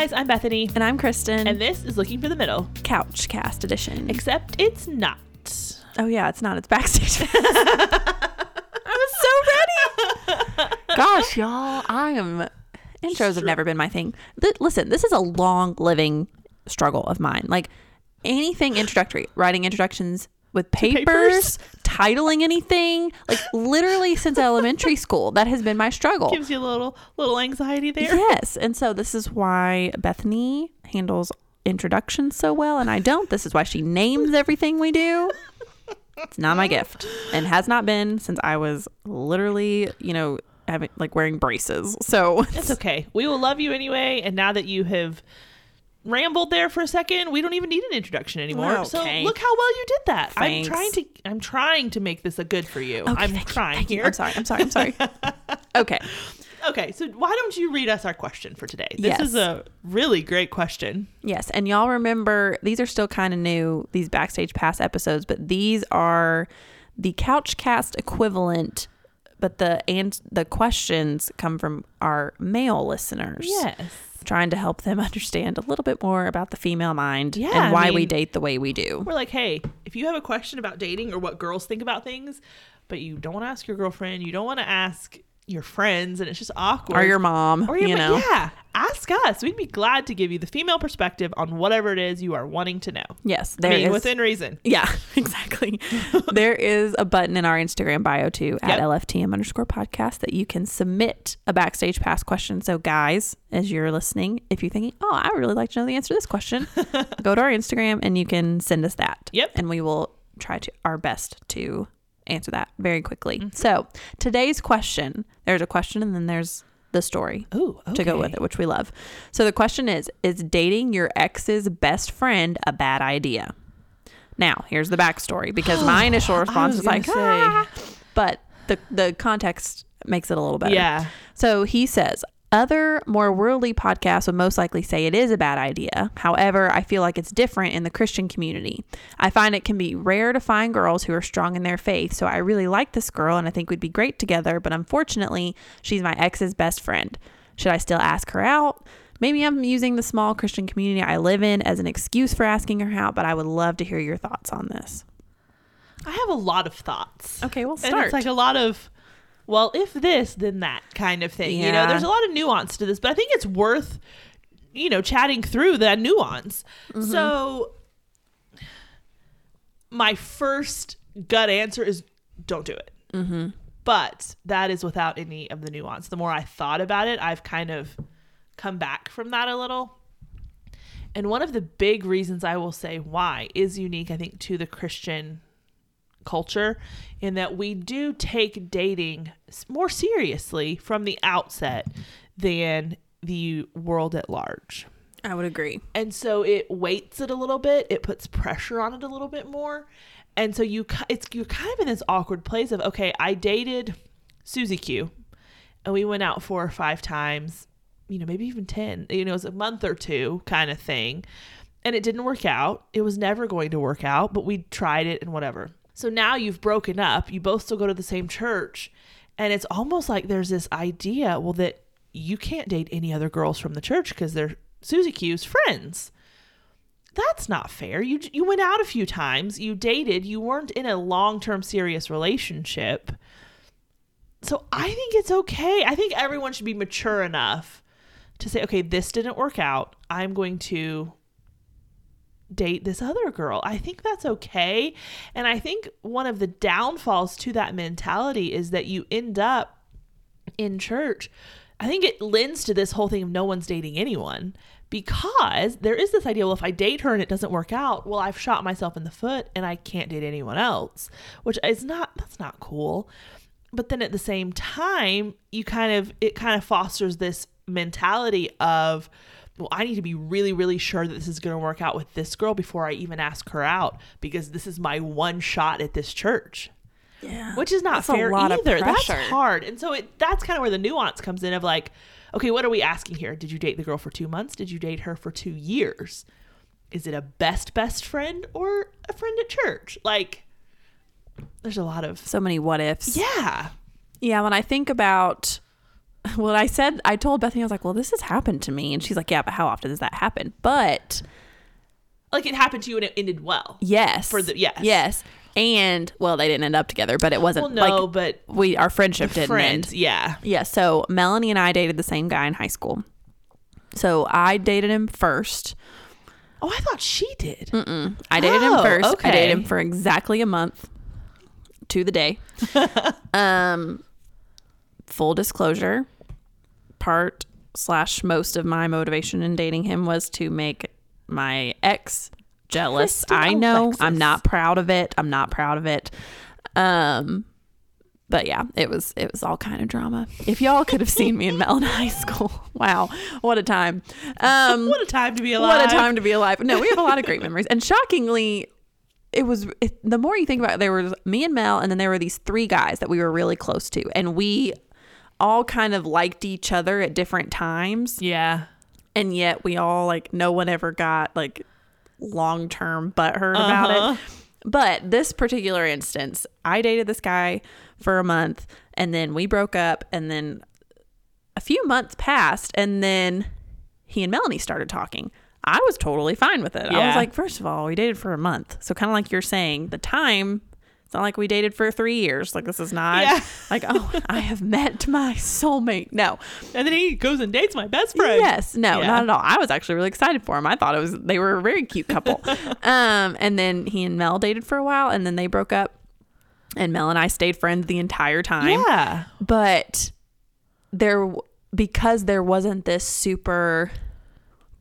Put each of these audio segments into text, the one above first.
guys, I'm Bethany, And I'm Kristen. and this is Looking for the Middle, Couch Cast Edition. except it's not. oh yeah, it's not. It's backstage. I was so ready. Gosh, y'all, I am. Intros have never been my thing. Th- listen, this is a long living struggle of mine. Like anything introductory, writing introductions with papers, papers? titling anything, like literally since elementary school, that has been my struggle. Gives you a little little anxiety there. Yes. And so this is why Bethany handles introductions so well and I don't. This is why she names everything we do. It's not my gift and has not been since I was literally, you know, having like wearing braces. So It's okay. We will love you anyway. And now that you have rambled there for a second, we don't even need an introduction anymore. Well, So look how well you did that. Thanks. I'm trying to I'm trying to make this a good for you. Okay, I'm trying you. here. I'm sorry. I'm sorry. I'm sorry. okay. Okay, so why don't you read us our question for today? This Yes. is a really great question. Yes, and y'all remember these are still kind of new, these backstage pass episodes, but these are the couch cast equivalent, but the and the questions come from our male listeners. Yes. Trying to help them understand a little bit more about the female mind Yeah, and I why we date the way we do. We're like, hey, if you have a question about dating or what girls think about things, but you don't want to ask your girlfriend, you don't want to ask your friends, and it's just awkward. Or your mom, Or your you ma- know. yeah, ask us. We'd be glad to give you the female perspective on whatever it is you are wanting to know. Yes, I there mean, is- within reason. Yeah, exactly. there is a button in our Instagram bio too at Yep. LFTM underscore podcast that you can submit a backstage pass question. So, guys, as you're listening, if you're thinking, oh, I really like to know the answer to this question, go to our Instagram and you can send us that. Yep. And we will try to our best to answer that very quickly. Mm-hmm. So, today's question there's a question and then there's the story Ooh, to go with it, which we love. So the question is Is dating your ex's best friend a bad idea? Now, here's the backstory because my initial response was was, like, "Ah," but the, the context makes it a little better. Yeah. So he says, other more worldly podcasts would most likely say it is a bad idea. However, I feel like it's different in the Christian community. I find it can be rare to find girls who are strong in their faith, so I really like this girl and I think we'd be great together, but unfortunately, she's my ex's best friend. Should I still ask her out? Maybe I'm using the small Christian community I live in as an excuse for asking her out, but I would love to hear your thoughts on this. I have a lot of thoughts. Okay, we'll And start. it's like a lot of, well, if this, then that kind of thing. You know, there's a lot of nuance to this, but I think it's worth, you know, chatting through that nuance. Mm-hmm. So, my first gut answer is don't do it. mm-hmm. But that is without any of the nuance. The more I thought about it, I've kind of come back from that a little. And one of the big reasons I will say why is unique, I think, to the Christian culture in that we do take dating more seriously from the outset than the world at large. I would agree. And so it weights it a little bit, it puts pressure on it a little bit more. And so you it's you're kind of in this awkward place of okay, I dated Susie Q and we went out four or five times, you know, maybe even 10. You know, it was a month or two kind of thing. And it didn't work out. It was never going to work out, but we tried it and whatever. So now you've broken up. You both still go to the same church. And it's almost like there's this idea, well, that you can't date any other girls from the church because they're Susie Q's friends. That's not fair. You you went out a few times, you dated, you weren't in a long-term serious relationship. So I think it's okay. I think everyone should be mature enough to say, okay, this didn't work out. I'm going to date this other girl. I think that's okay. And I think one of the downfalls to that mentality is that you end up in church. I think it lends to this whole thing of no one's dating anyone because there is this idea well, if I date her and it doesn't work out, well, I've shot myself in the foot and I can't date anyone else, which is not, that's not cool. But then at the same time, you kind of, it kind of fosters this mentality of, well, I need to be really, really sure that this is going to work out with this girl before I even ask her out because this is my one shot at this church Yeah. which is not That's fair either. That's hard, and so it that's kind of where the nuance comes in of like, okay, what are we asking here? Did you date the girl for two months? Did you date her for two years? Is it a best best friend or a friend at church? Like, there's a lot of So many what ifs. yeah, Yeah, when I think about well, I said, I told Bethany, I was like, well, this has happened to me. And she's like, yeah, but how often does that happen? But Like it happened to you and it ended well. yes. For the- yes. Yes. And, well, they didn't end up together, but it wasn't Well, no, like but we, our friendship didn't friends, end. yeah. Yeah. So Melanie and I dated the same guy in high school. So I dated him first. Oh, I thought she did. I dated him Oh, first. I dated him for exactly a month to the day. um, full disclosure, part slash most of my motivation in dating him was to make my ex jealous. Kristen I know Alexis. I'm not proud of it. I'm not proud of it. Um, but yeah, it was it was all kind of drama. If y'all could have seen me in Mel in high school, wow, what a time! Um, What a time to be alive. what a time to be alive. No, we have a lot of great memories. And shockingly, it was it, the more you think about it, there was me and Mel, and then there were these three guys that we were really close to. And we all kind of liked each other at different times. Yeah. And yet we all like no one ever got like long term butthurt about Uh-huh. it. But this particular instance, I dated this guy for a month and then we broke up and then a few months passed and then he and Melanie started talking. I was totally fine with it. I was like, first of all, we dated for a month. So kind of like you're saying, the time not like we dated for three years. Like this is not Yeah. like, oh, I have met my soulmate. No. And then he goes and dates my best friend. Yes, no, Yeah. not at all. I was actually really excited for him. I thought it was they were a very cute couple. um, and then he and Mel dated for a while, and then they broke up. And Mel and I stayed friends the entire time. Yeah. But there, because there wasn't this super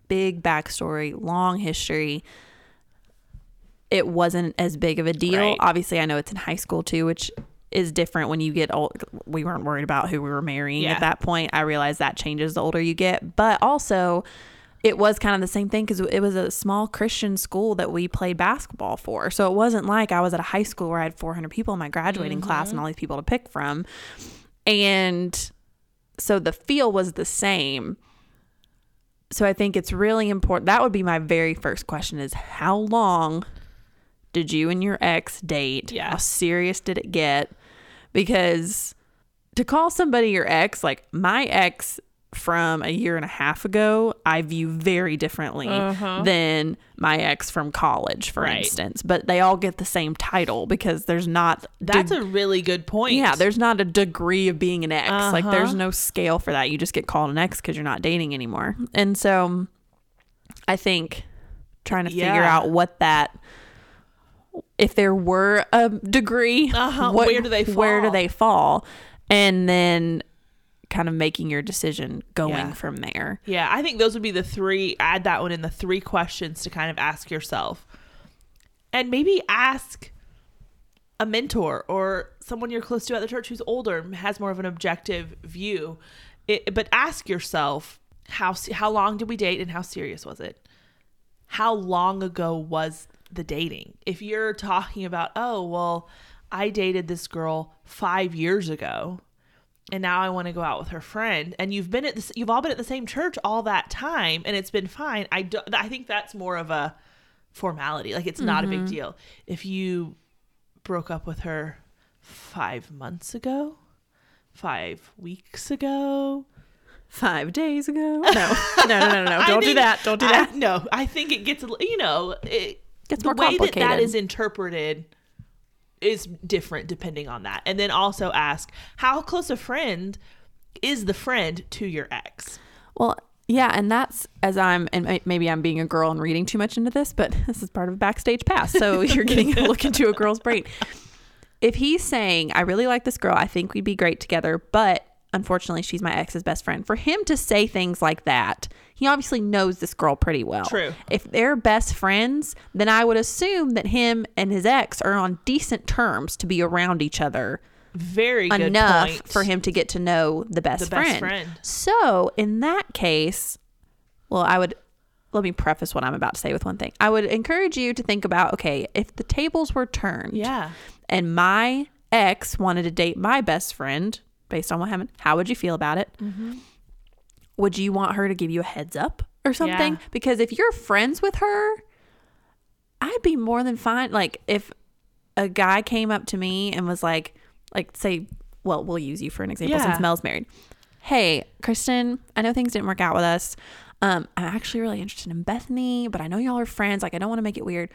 big backstory, long history. It wasn't as big of a deal. Right. Obviously, I know it's in high school too, which is different when you get old. We weren't worried about who we were marrying Yeah. at that point. I realize that changes the older you get, but also it was kind of the same thing because it was a small Christian school that we played basketball for. So it wasn't like I was at a high school where I had 400 people in my graduating mm-hmm. class and all these people to pick from. And so the feel was the same. So I think it's really important. That would be my very first question is how long did you and your ex date? Yeah. How serious did it get? Because to call somebody your ex, like my ex from a year and a half ago, I view very differently than my ex from college, for Right. instance. But they all get the same title because there's not That's a really good point. yeah, there's not a degree of being an ex. Like there's Uh-huh. no scale for that. You just get called an ex because you're not dating anymore. And so I think trying to figure out what that if there were a degree, Uh-huh. what- Where do they Where do fall? they fall? And then kind of making your decision going Yeah. from there. Yeah, I think those would be the three. Add that one in the three questions to kind of ask yourself. And maybe ask a mentor or someone you're close to at the church who's older and has more of an objective view. It, but ask yourself how how long did we date and how serious was it? How long ago was the dating? If you're talking about, oh, well, I dated this girl 5 years ago and now I want to go out with her friend and you've been at this you've all been at the same church all that time and it's been fine. I don't. I think that's more of a formality. Like it's not a big mm-hmm. deal. If you broke up with her 5 months ago, 5 weeks ago, Five days ago. No, no, no, no, no. Don't do that. Don't do I- that. no, I think it gets you know, it Gets the way that that complicated. interpreted is different depending on that. And then also ask how close a friend is the friend to your ex? Well, yeah, and that's as I'm, and maybe I'm being a girl and reading too much into this, but this is part of a backstage pass. So you're getting a look into a girl's brain. If he's saying, I really like this girl, I think we'd be great together, but unfortunately, she's my ex's best friend, for him to say things like that, he obviously knows this girl pretty well. True. If they're best friends, then I would assume that him and his ex are on decent terms to be around each other Very good enough point. for him to get to know the best, The best friend. friend. So in that case, well, I would let me preface what I'm about to say with one thing. I would encourage you to think about okay, if the tables were turned, Yeah. and my ex wanted to date my best friend based on what happened, how would you feel about it? Would you want her to give you a heads up or something? Yeah. Because if you're friends with her, I'd be more than fine. Like if a guy came up to me and was like, like say, well, we'll use you for an example Yeah. since Mel's married. hey, Kristen, I know things didn't work out with us. Um, I'm actually really interested in Bethany, but I know y'all are friends. Like, I don't want to make it weird.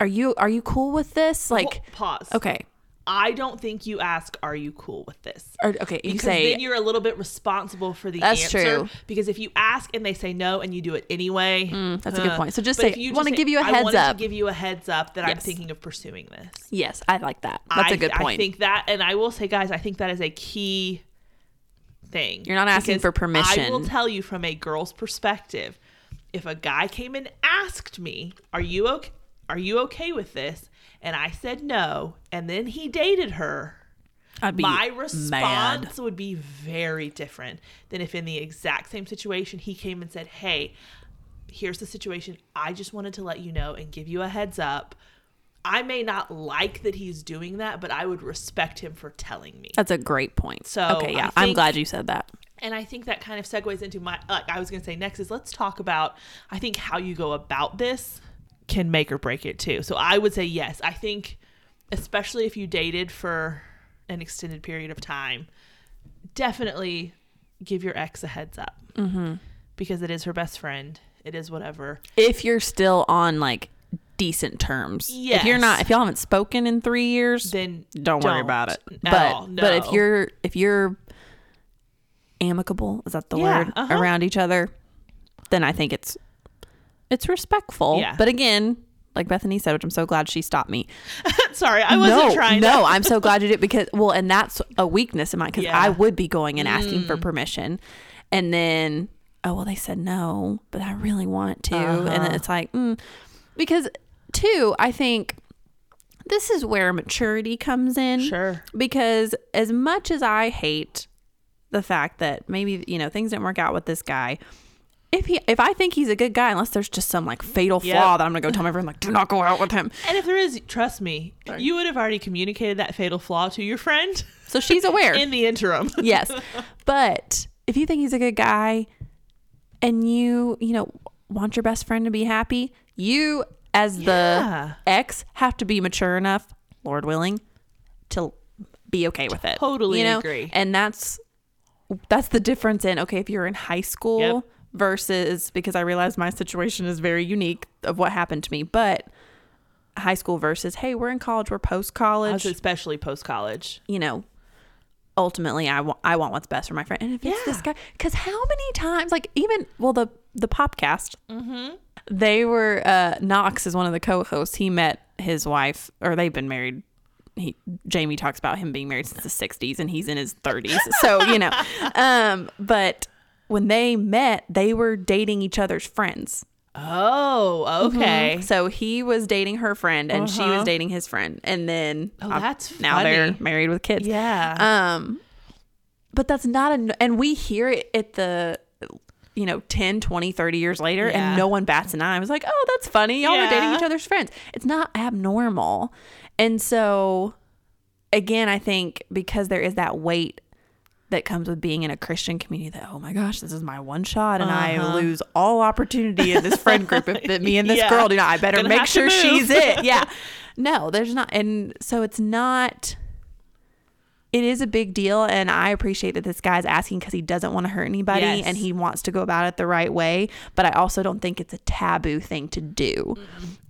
Are you are you cool with this? Like, pause. okay, I don't think you ask, "Are you cool with this?" or okay, you Because say then you're a little bit responsible for the That's answer. true. Because if you ask and they say no and you do it anyway, Mm, that's a good point. So just but say, if you "Wanna give you a I heads up." To give you a heads up that I'm thinking of pursuing this. yes, I like that. That's a a good point. I think that, and I will say, guys, I think that is a key thing. You're not asking for permission. I will tell you from a girl's perspective. If a guy came and asked me, "Are you okay? Are you okay with this?" and I said no, and then he dated her, I'd be my mad. response would be very different than if in the exact same situation he came and said, "Hey, here's the situation. I just wanted to let you know and give you a heads up." I may not like that he's doing that, but I would respect him for telling me. That's a great point. So, okay, yeah, I I'm glad you said that. And I think that kind of segues into my like I was going to say next is let's talk about I think how you go about this can make or break it too. So I would say yes. I think especially if you dated for an extended period of time, definitely give your ex a heads up. Mm-hmm. Because it is her best friend. It is whatever. If you're still on like decent terms, if you're not, if y'all haven't spoken in three years, Then don't, worry about it. But all. but if you're if you're amicable, is that the Yeah, word uh-huh. around each other, then I think it's it's respectful. Yeah. But again, like Bethany said, which I'm so glad she stopped me. sorry, I wasn't no, trying no, I'm so glad you did because well, and that's a weakness of mine because Yeah. I would be going and asking Mm. for permission, and then oh well, they said no, but I really want to, and then Uh-huh. it's like mm. because two, I think this is where maturity comes in Sure. because as much as I hate the fact that maybe you know things didn't work out with this guy. If he, if I think he's a good guy, unless there's just some like fatal Yep. flaw that I'm gonna go tell my friend like, do not go out with him. And if there is, trust me, you would have already communicated that fatal flaw to your friend So she's aware. in the interim. yes. But if you think he's a good guy and you, you know, want your best friend to be happy, you as Yeah. the ex have to be mature enough, Lord willing, to be okay with it. Totally you know? agree. And that's that's the difference in okay, if you're in high school Yep. Versus because I realize my situation is very unique of what happened to me, but high school versus hey, we're in college, we're post college especially post college. you know, ultimately I want I want what's best for my friend. And if it's this guy, because how many times, like even well the the popcast, Mm-hmm. they were uh Knox is one of the co-hosts. He met his wife, or they've been married. He Jamie talks about him being married since the '60s, and he's in his 30s. So you know, um, but when they met, they were dating each other's friends. Oh, okay. So he was dating her friend, and she was Uh-huh. dating his friend, and then Oh, uh, that's now they're married with kids. Yeah. Um, but that's not a, and we hear it at the, you know, 10, 20, 30 years later, Yeah. and no one bats an eye. I was like, oh, that's funny. Y'all are dating each other's friends. It's not abnormal. And so, again, I think because there is that weight that comes with being in a Christian community that, oh my gosh, this is my one shot and I Uh-huh. lose all opportunity in this friend group if that me and this Yeah. girl do not. I better Gonna make sure she's it. Yeah. No, there's not. And so it's not it is a big deal and i appreciate that this guy's asking because he doesn't want to hurt anybody Yes. and he wants to go about it the right way but i also don't think it's a taboo thing to do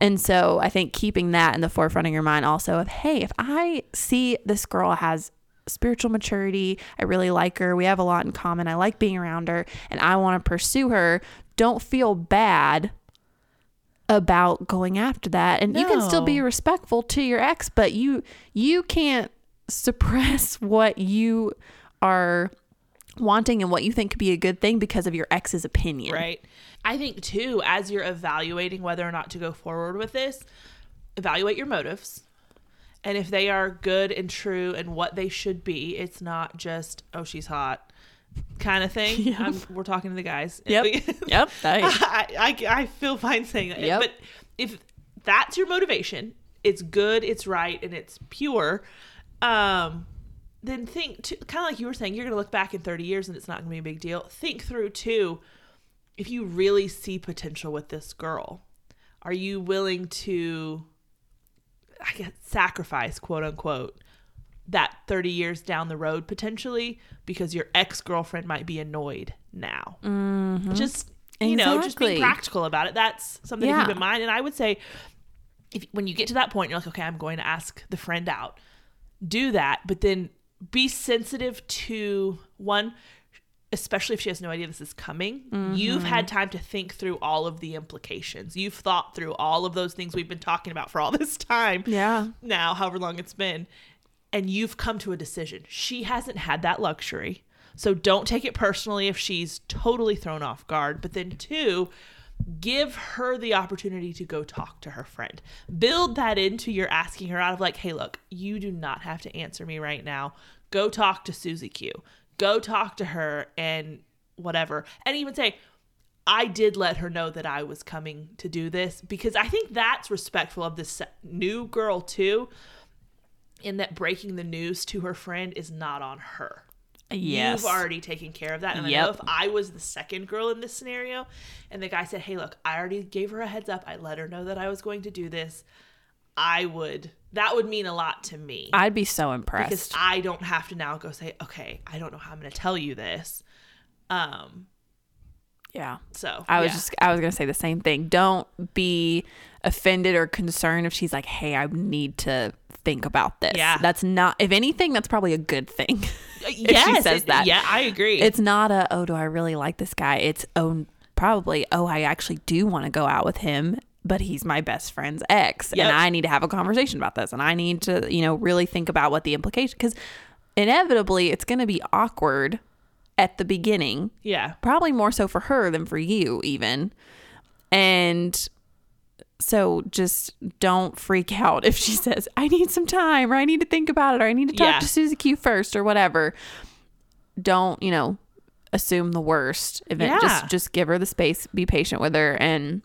and so i think keeping that in the forefront of your mind also of hey if i see this girl has spiritual maturity. I really like her. We have a lot in common. I like being around her and i want to pursue her. Don't feel bad about going after that. And you can still be respectful to your ex but you you can't suppress what you are wanting and what you think could be a good thing because of your ex's opinion. Right. I think too, as you're evaluating whether or not to go forward with this, evaluate your motives. And if they are good and true and what they should be, it's not just, oh, she's hot kind of thing. I'm, we're talking to the guys. yep yep. I, I, I feel fine saying that. Yep. But if that's your motivation, it's good, it's right, and it's pure, um, then think, kind of like you were saying, you're going to look back in 30 years and it's not going to be a big deal. Think through, too, if you really see potential with this girl, are you willing to, I guess, sacrifice, quote unquote, that 30 years down the road potentially because your ex-girlfriend might be annoyed now. Mm-hmm. Just you know, just being practical about it. That's something to keep in mind. And I would say if when you get to that point, you're like, okay, I'm going to ask the friend out. Do that, but then be sensitive to one, especially if she has no idea this is coming. You've had mm-hmm. time to think through all of the implications. You've thought through all of those things we've been talking about for all this time Yeah. now, however long it's been, and you've come to a decision. She hasn't had that luxury. So don't take it personally if she's totally thrown off guard. But then, two, give her the opportunity to go talk to her friend. Build that into your asking her out of like, hey, look, you do not have to answer me right now. Go talk to Susie Q. Go talk to her and whatever. And even say, I did let her know that I was coming to do this because I think that's respectful of this new girl too, in that breaking the news to her friend is not on her. Yes. You've already taken care of that. And I know if I was the second girl in this scenario and the guy said, Hey, look, I already gave her a heads up. I let her know that I was going to do this. I would, that would mean a lot to me I'd be so impressed because. I don't have to now go say, Okay, I don't know how I'm going to tell you this. Um, yeah. so I was yeah. just I was gonna say the same thing. Don't be offended or concerned if she's like, "Hey, I need to think about this." Yeah. that's not. If anything, that's probably a good thing. yes, says it- that. Yeah, I agree. it's not a oh, do I really like this guy? It's oh, probably oh, I actually do want to go out with him, but he's my best friend's ex, Yep. and I need to have a conversation about this, and I need to you know really think about what the implication because inevitably it's gonna be awkward at the beginning yeah. probably more so for her than for you even and so just don't freak out if she says i need some time or i need to think about it or i need to talk Yeah. to susie q first or whatever don't you know assume the worst event Yeah. just just give her the space be patient with her and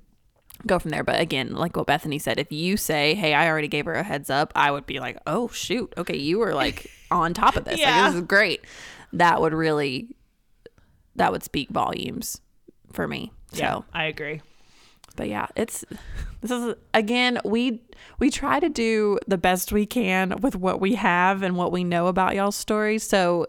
go from there but again like what bethany said if you say hey i already gave her a heads up i would be like oh shoot okay you were like on top of this Yeah. like this is great that would really that would speak volumes for me. So, Yeah, I agree. but yeah, it's this is again we we try to do the best we can with what we have and what we know about y'all's stories. So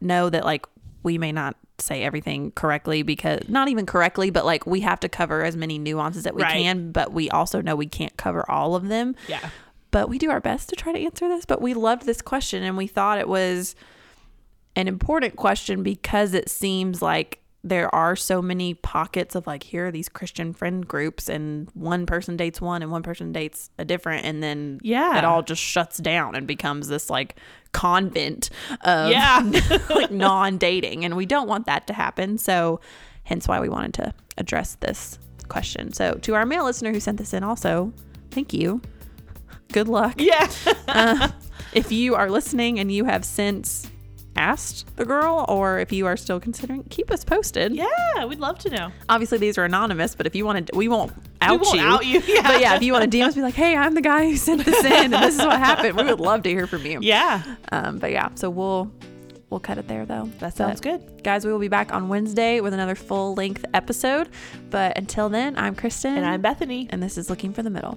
know that like we may not say everything correctly because not even correctly, but like we have to cover as many nuances that we Right. can, but we also know we can't cover all of them Yeah. but we do our best to try to answer this. But we loved this question and we thought it was an important question because it seems like there are so many pockets of like here are these Christian friend groups and one person dates one and one person dates a different and then Yeah. it all just shuts down and becomes this like convent of Yeah. like non-dating and we don't want that to happen so hence why we wanted to address this question so to our male listener who sent this in also thank you good luck Yeah. Uh, if you are listening and you have since asked the girl or if you are still considering keep us posted yeah, we'd love to know. obviously these are anonymous but if you want to we won't out you. we won't you out you. Yeah. but yeah if you want to dm us be like hey i'm the guy who sent this in and this is what happened we would love to hear from you Yeah. um but yeah so we'll we'll cut it there though That But, sounds good. guys we will be back on wednesday with another full length episode but until then i'm kristen And I'm Bethany. and this is looking for the middle